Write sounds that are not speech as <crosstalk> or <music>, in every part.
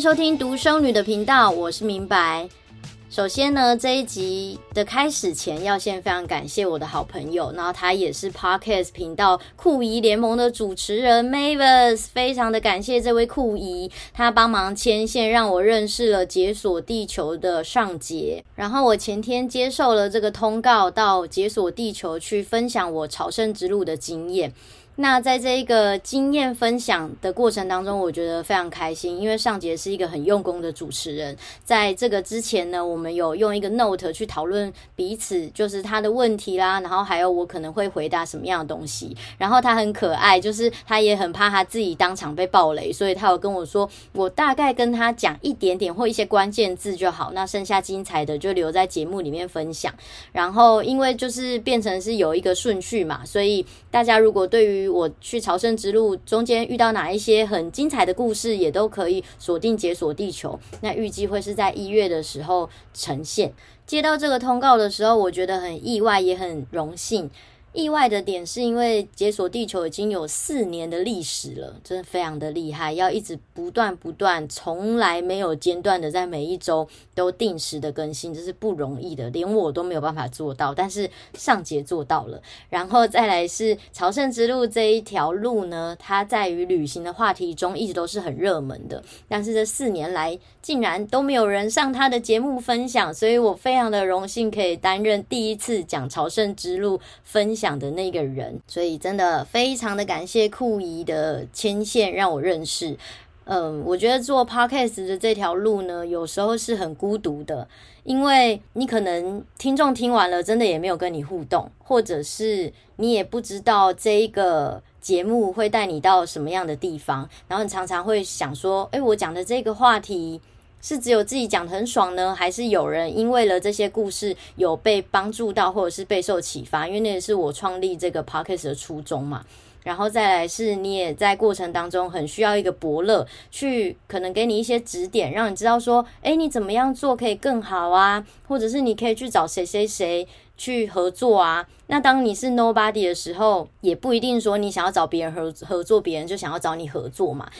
收听独生女的频道，我是明白。首先呢，这一集的开始前，要先非常感谢我的好朋友，然后他也是 Podcast 频道酷姨联盟的主持人 Mavis，非常的感谢这位酷姨，他帮忙牵线，让我认识了解锁地球的上杰。然后我前天接受了这个通告，到解锁地球去分享我朝圣之路的经验。那在这一个经验分享的过程当中，我觉得非常开心，因为尚杰是一个很用功的主持人。在这个之前呢，我们有用一个 note 去讨论彼此，就是他的问题啦，然后还有我可能会回答什么样的东西。然后他很可爱，就是他也很怕他自己当场被爆雷，所以他有跟我说，我大概跟他讲一点点或一些关键字就好，那剩下精彩的就留在节目里面分享。然后因为就是变成是有一个顺序嘛，所以大家如果对于我去朝圣之路中间遇到哪一些很精彩的故事，也都可以锁定解锁地球。那预计会是在一月的时候呈现。接到这个通告的时候，我觉得很意外，也很荣幸。意外的点是因为解锁地球已经有四年的历史了，真的非常的厉害，要一直不断不断，从来没有间断的在每一周都定时的更新，这是不容易的，连我都没有办法做到，但是尚杰做到了。然后再来是朝圣之路这一条路呢，它在于旅行的话题中一直都是很热门的，但是这四年来竟然都没有人上他的节目分享，所以我非常的荣幸可以担任第一次讲朝圣之路分享。讲的那个人，所以真的非常的感谢酷姨的牵线，让我认识。嗯，我觉得做 podcast 的这条路呢，有时候是很孤独的，因为你可能听众听完了，真的也没有跟你互动，或者是你也不知道这一个节目会带你到什么样的地方，然后你常常会想说，诶，我讲的这个话题。是只有自己讲得很爽呢，还是有人因为了这些故事有被帮助到，或者是备受启发？因为那也是我创立这个 podcast 的初衷嘛。然后再来是，你也在过程当中很需要一个伯乐去，可能给你一些指点，让你知道说，诶，你怎么样做可以更好啊？或者是你可以去找谁谁谁去合作啊？那当你是 nobody 的时候，也不一定说你想要找别人合合作，别人就想要找你合作嘛。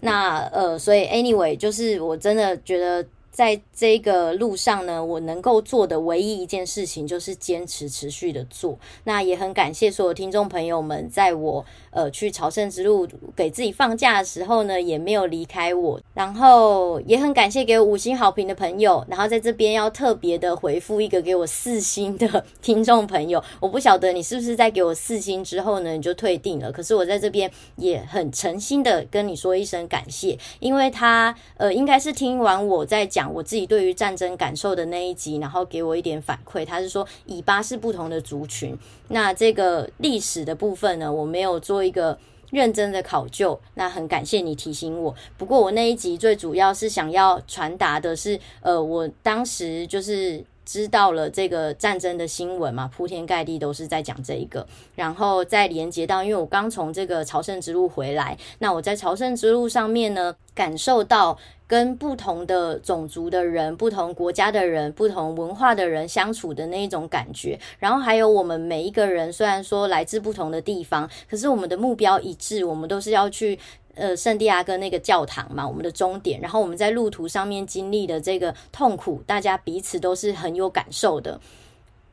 那呃，所以 anyway，就是我真的觉得。在这个路上呢，我能够做的唯一一件事情就是坚持持续的做。那也很感谢所有听众朋友们，在我呃去朝圣之路给自己放假的时候呢，也没有离开我。然后也很感谢给我五星好评的朋友。然后在这边要特别的回复一个给我四星的 <laughs> 听众朋友，我不晓得你是不是在给我四星之后呢，你就退订了。可是我在这边也很诚心的跟你说一声感谢，因为他呃应该是听完我在讲。我自己对于战争感受的那一集，然后给我一点反馈。他是说，以巴是不同的族群。那这个历史的部分呢，我没有做一个认真的考究。那很感谢你提醒我。不过我那一集最主要是想要传达的是，呃，我当时就是。知道了这个战争的新闻嘛，铺天盖地都是在讲这一个，然后再连接到，因为我刚从这个朝圣之路回来，那我在朝圣之路上面呢，感受到跟不同的种族的人、不同国家的人、不同文化的人相处的那一种感觉，然后还有我们每一个人虽然说来自不同的地方，可是我们的目标一致，我们都是要去。呃，圣地亚哥那个教堂嘛，我们的终点。然后我们在路途上面经历的这个痛苦，大家彼此都是很有感受的。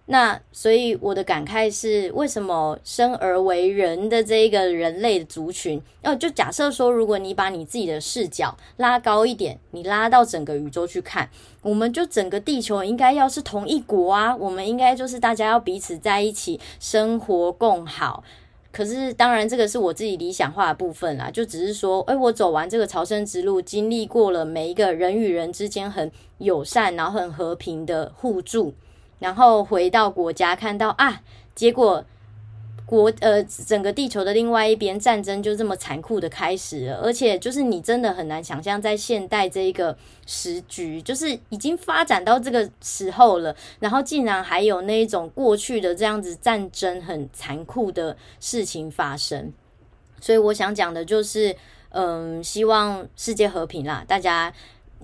那所以我的感慨是，为什么生而为人的这个人类的族群，哦，就假设说，如果你把你自己的视角拉高一点，你拉到整个宇宙去看，我们就整个地球应该要是同一国啊，我们应该就是大家要彼此在一起生活共好。可是，当然，这个是我自己理想化的部分啦，就只是说，诶，我走完这个朝圣之路，经历过了每一个人与人之间很友善，然后很和平的互助，然后回到国家，看到啊，结果。国呃，整个地球的另外一边，战争就这么残酷的开始了，而且就是你真的很难想象，在现代这一个时局，就是已经发展到这个时候了，然后竟然还有那一种过去的这样子战争很残酷的事情发生，所以我想讲的就是，嗯，希望世界和平啦，大家。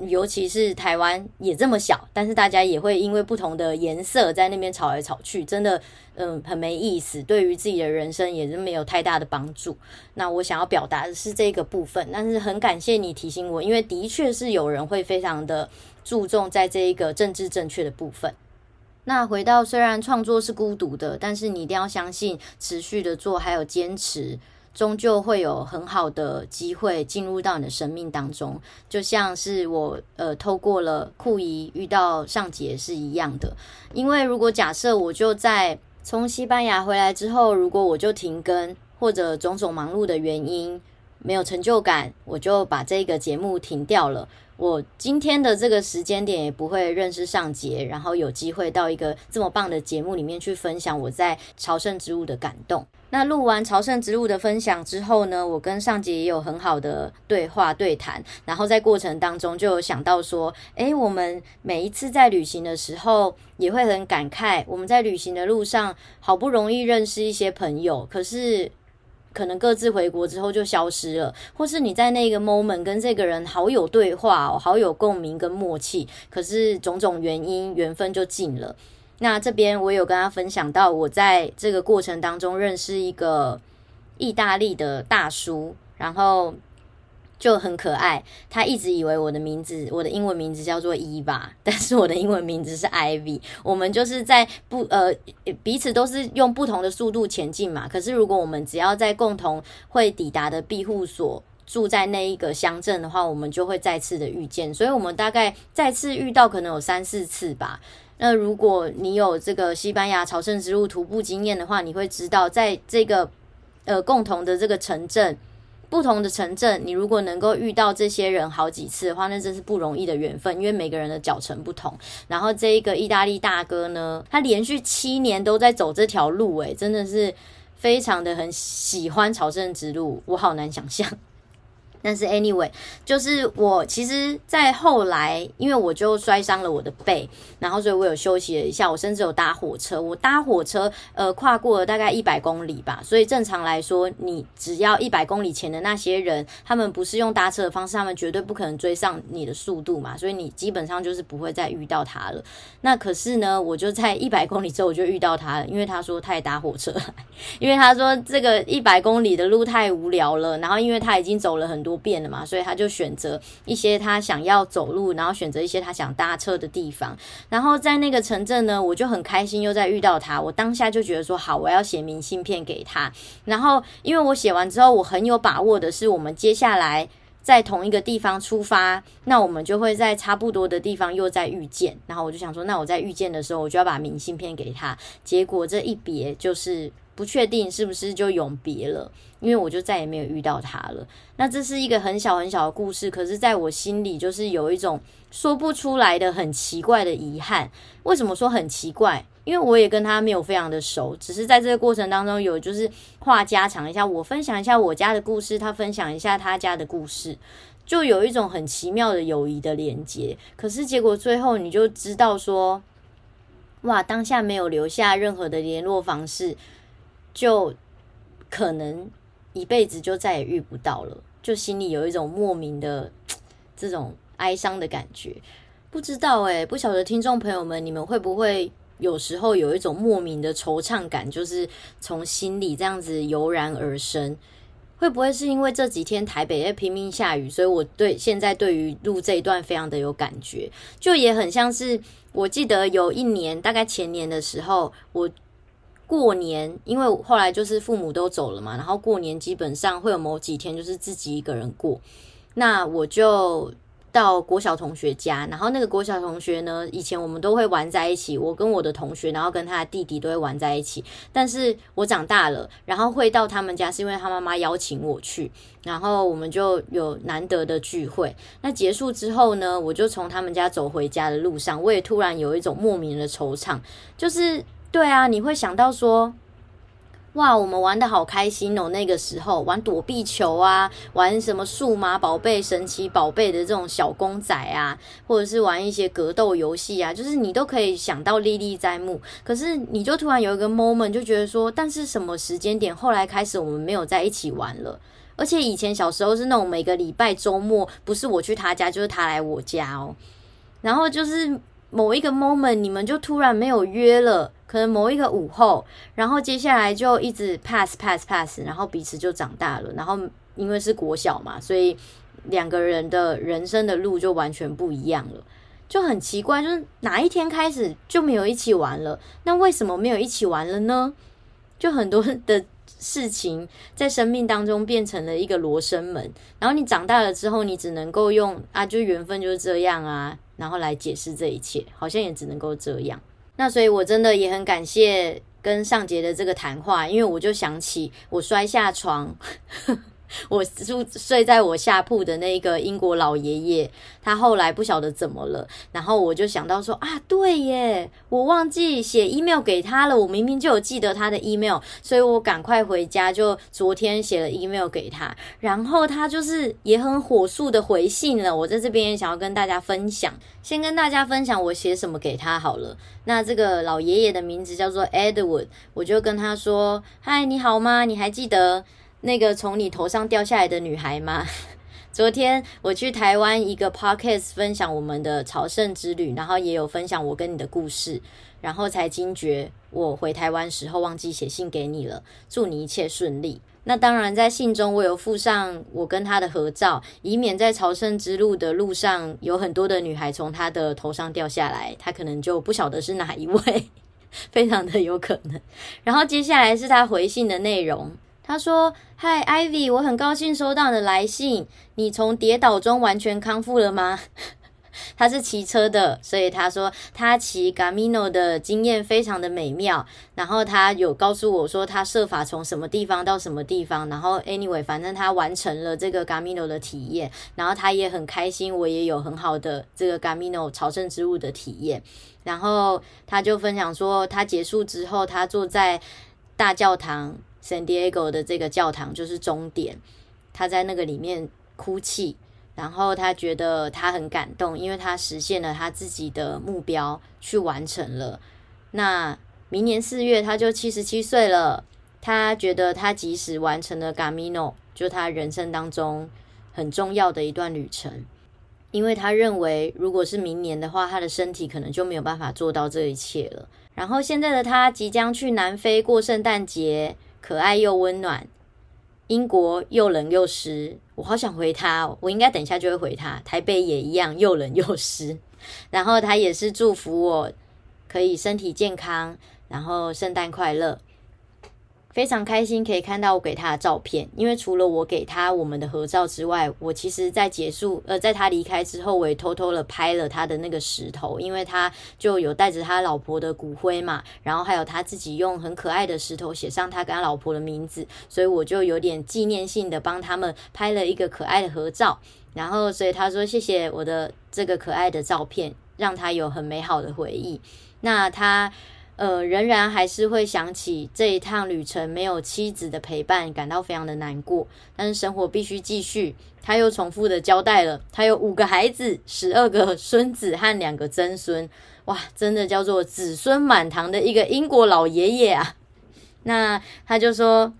尤其是台湾也这么小，但是大家也会因为不同的颜色在那边吵来吵去，真的，嗯，很没意思。对于自己的人生也是没有太大的帮助。那我想要表达的是这个部分，但是很感谢你提醒我，因为的确是有人会非常的注重在这一个政治正确的部分。那回到，虽然创作是孤独的，但是你一定要相信，持续的做还有坚持，终究会有很好的机会进入到你的生命当中。就像是我呃透过了酷姨遇到尚杰是一样的。因为如果假设我就在从西班牙回来之后，如果我就停更或者种种忙碌的原因没有成就感，我就把这个节目停掉了。我今天的这个时间点也不会认识尚杰，然后有机会到一个这么棒的节目里面去分享我在朝圣之路的感动。那录完朝圣之路的分享之后呢，我跟尚杰也有很好的对话对谈，然后在过程当中就有想到说，诶，我们每一次在旅行的时候也会很感慨，我们在旅行的路上好不容易认识一些朋友，可是。可能各自回国之后就消失了，或是你在那个 moment 跟这个人好有对话哦，好有共鸣跟默契，可是种种原因缘分就尽了。那这边我有跟他分享到，我在这个过程当中认识一个意大利的大叔，然后。就很可爱，他一直以为我的名字，我的英文名字叫做 Eva，<laughs> 但是我的英文名字是 Ivy。我们就是在不呃彼此都是用不同的速度前进嘛。可是如果我们只要在共同会抵达的庇护所住在那一个乡镇的话，我们就会再次的遇见。所以，我们大概再次遇到可能有三四次吧。那如果你有这个西班牙朝圣之路徒步经验的话，你会知道，在这个呃共同的这个城镇。不同的城镇，你如果能够遇到这些人好几次的话，那真是不容易的缘分。因为每个人的脚程不同。然后这一个意大利大哥呢，他连续七年都在走这条路，诶，真的是非常的很喜欢朝圣之路，我好难想象。但是 anyway，就是我其实，在后来，因为我就摔伤了我的背，然后所以我有休息了一下，我甚至有搭火车。我搭火车，呃，跨过了大概一百公里吧。所以正常来说，你只要一百公里前的那些人，他们不是用搭车的方式，他们绝对不可能追上你的速度嘛。所以你基本上就是不会再遇到他了。那可是呢，我就在一百公里之后我就遇到他了，因为他说他也搭火车，因为他说这个一百公里的路太无聊了，然后因为他已经走了很多。多变了嘛，所以他就选择一些他想要走路，然后选择一些他想搭车的地方。然后在那个城镇呢，我就很开心又再遇到他。我当下就觉得说，好，我要写明信片给他。然后因为我写完之后，我很有把握的是，我们接下来在同一个地方出发，那我们就会在差不多的地方又再遇见。然后我就想说，那我在遇见的时候，我就要把明信片给他。结果这一别就是。不确定是不是就永别了，因为我就再也没有遇到他了。那这是一个很小很小的故事，可是在我心里就是有一种说不出来的很奇怪的遗憾。为什么说很奇怪？因为我也跟他没有非常的熟，只是在这个过程当中有就是话家常一下，我分享一下我家的故事，他分享一下他家的故事，就有一种很奇妙的友谊的连接。可是结果最后你就知道说，哇，当下没有留下任何的联络方式。就可能一辈子就再也遇不到了，就心里有一种莫名的这种哀伤的感觉。不知道诶，不晓得听众朋友们，你们会不会有时候有一种莫名的惆怅感，就是从心里这样子油然而生？会不会是因为这几天台北在拼命下雨，所以我对现在对于录这一段非常的有感觉，就也很像是我记得有一年，大概前年的时候，我。过年，因为后来就是父母都走了嘛，然后过年基本上会有某几天就是自己一个人过。那我就到国小同学家，然后那个国小同学呢，以前我们都会玩在一起，我跟我的同学，然后跟他的弟弟都会玩在一起。但是我长大了，然后会到他们家，是因为他妈妈邀请我去，然后我们就有难得的聚会。那结束之后呢，我就从他们家走回家的路上，我也突然有一种莫名的惆怅，就是。对啊，你会想到说，哇，我们玩的好开心哦！那个时候玩躲避球啊，玩什么数码宝贝、神奇宝贝的这种小公仔啊，或者是玩一些格斗游戏啊，就是你都可以想到历历在目。可是你就突然有一个 moment，就觉得说，但是什么时间点后来开始我们没有在一起玩了？而且以前小时候是那种每个礼拜周末，不是我去他家，就是他来我家哦。然后就是某一个 moment，你们就突然没有约了，可能某一个午后，然后接下来就一直 pass pass pass，然后彼此就长大了。然后因为是国小嘛，所以两个人的人生的路就完全不一样了。就很奇怪，就是哪一天开始就没有一起玩了？那为什么没有一起玩了呢？就很多的事情在生命当中变成了一个罗生门，然后你长大了之后，你只能够用啊，就缘分就是这样啊，然后来解释这一切，好像也只能够这样。那所以，我真的也很感谢跟尚杰的这个谈话，因为我就想起我摔下床。<laughs> <laughs> 我住睡在我下铺的那个英国老爷爷，他后来不晓得怎么了，然后我就想到说啊，对耶，我忘记写 email 给他了，我明明就有记得他的 email，所以我赶快回家，就昨天写了 email 给他，然后他就是也很火速的回信了。我在这边也想要跟大家分享，先跟大家分享我写什么给他好了。那这个老爷爷的名字叫做 Edward，我就跟他说，嗨，你好吗？你还记得？那个从你头上掉下来的女孩吗？<laughs> 昨天我去台湾一个 podcast 分享我们的朝圣之旅，然后也有分享我跟你的故事，然后才惊觉我回台湾时候忘记写信给你了。祝你一切顺利。那当然，在信中我有附上我跟他的合照，以免在朝圣之路的路上有很多的女孩从他的头上掉下来，他可能就不晓得是哪一位，<laughs> 非常的有可能。然后接下来是他回信的内容。他说：“嗨，Ivy，我很高兴收到你的来信。你从跌倒中完全康复了吗？” <laughs> 他是骑车的，所以他说他骑 Gamino 的经验非常的美妙。然后他有告诉我说他设法从什么地方到什么地方。然后 anyway，反正他完成了这个 Gamino 的体验。然后他也很开心，我也有很好的这个 Gamino 朝圣之路的体验。然后他就分享说，他结束之后，他坐在大教堂。San Diego 的这个教堂就是终点，他在那个里面哭泣，然后他觉得他很感动，因为他实现了他自己的目标，去完成了。那明年四月他就七十七岁了，他觉得他即使完成了 Gamino，就他人生当中很重要的一段旅程，因为他认为如果是明年的话，他的身体可能就没有办法做到这一切了。然后现在的他即将去南非过圣诞节。可爱又温暖，英国又冷又湿，我好想回他哦。我应该等一下就会回他。台北也一样，又冷又湿。<laughs> 然后他也是祝福我可以身体健康，然后圣诞快乐。非常开心可以看到我给他的照片，因为除了我给他我们的合照之外，我其实在结束呃，在他离开之后，我也偷偷的拍了他的那个石头，因为他就有带着他老婆的骨灰嘛，然后还有他自己用很可爱的石头写上他跟他老婆的名字，所以我就有点纪念性的帮他们拍了一个可爱的合照，然后所以他说谢谢我的这个可爱的照片，让他有很美好的回忆。那他。呃，仍然还是会想起这一趟旅程没有妻子的陪伴，感到非常的难过。但是生活必须继续。他又重复的交代了，他有五个孩子，十二个孙子和两个曾孙。哇，真的叫做子孙满堂的一个英国老爷爷啊！那他就说，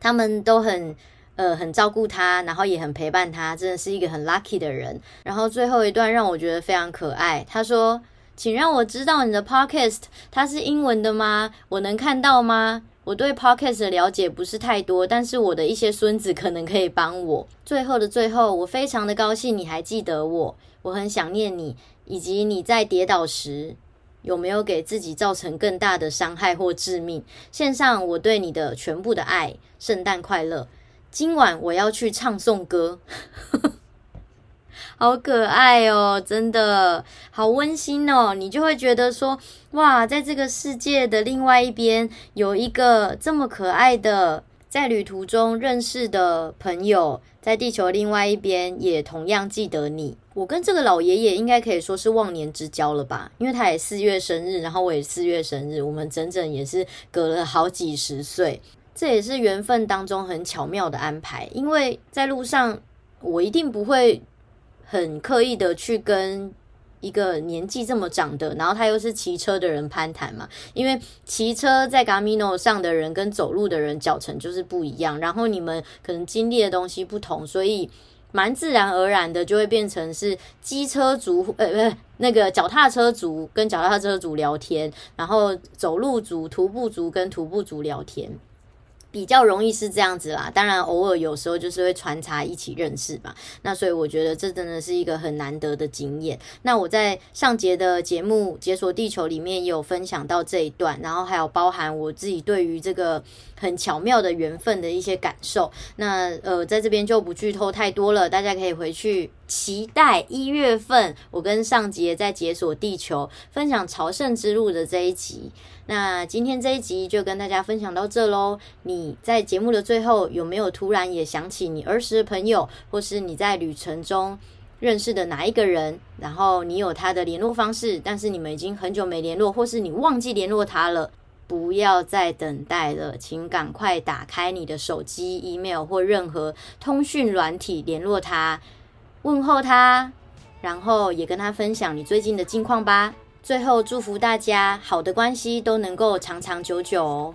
他们都很呃很照顾他，然后也很陪伴他，真的是一个很 lucky 的人。然后最后一段让我觉得非常可爱，他说。请让我知道你的 podcast 它是英文的吗？我能看到吗？我对 podcast 的了解不是太多，但是我的一些孙子可能可以帮我。最后的最后，我非常的高兴你还记得我，我很想念你，以及你在跌倒时有没有给自己造成更大的伤害或致命。献上我对你的全部的爱，圣诞快乐！今晚我要去唱颂歌。好可爱哦，真的好温馨哦，你就会觉得说，哇，在这个世界的另外一边有一个这么可爱的，在旅途中认识的朋友，在地球另外一边也同样记得你。我跟这个老爷爷应该可以说是忘年之交了吧，因为他也四月生日，然后我也四月生日，我们整整也是隔了好几十岁，这也是缘分当中很巧妙的安排，因为在路上我一定不会。很刻意的去跟一个年纪这么长的，然后他又是骑车的人攀谈嘛？因为骑车在 Gamino 上的人跟走路的人脚程就是不一样，然后你们可能经历的东西不同，所以蛮自然而然的就会变成是机车族，呃，不是那个脚踏车族跟脚踏车族聊天，然后走路族、徒步族跟徒步族聊天。比较容易是这样子啦，当然偶尔有时候就是会穿插一起认识吧。那所以我觉得这真的是一个很难得的经验。那我在上节的节目《解锁地球》里面也有分享到这一段，然后还有包含我自己对于这个很巧妙的缘分的一些感受。那呃，在这边就不剧透太多了，大家可以回去期待一月份我跟上节在《解锁地球》分享朝圣之路的这一集。那今天这一集就跟大家分享到这喽。你在节目的最后有没有突然也想起你儿时的朋友，或是你在旅程中认识的哪一个人？然后你有他的联络方式，但是你们已经很久没联络，或是你忘记联络他了？不要再等待了，请赶快打开你的手机、email 或任何通讯软体联络他，问候他，然后也跟他分享你最近的近况吧。最后祝福大家，好的关系都能够长长久久哦。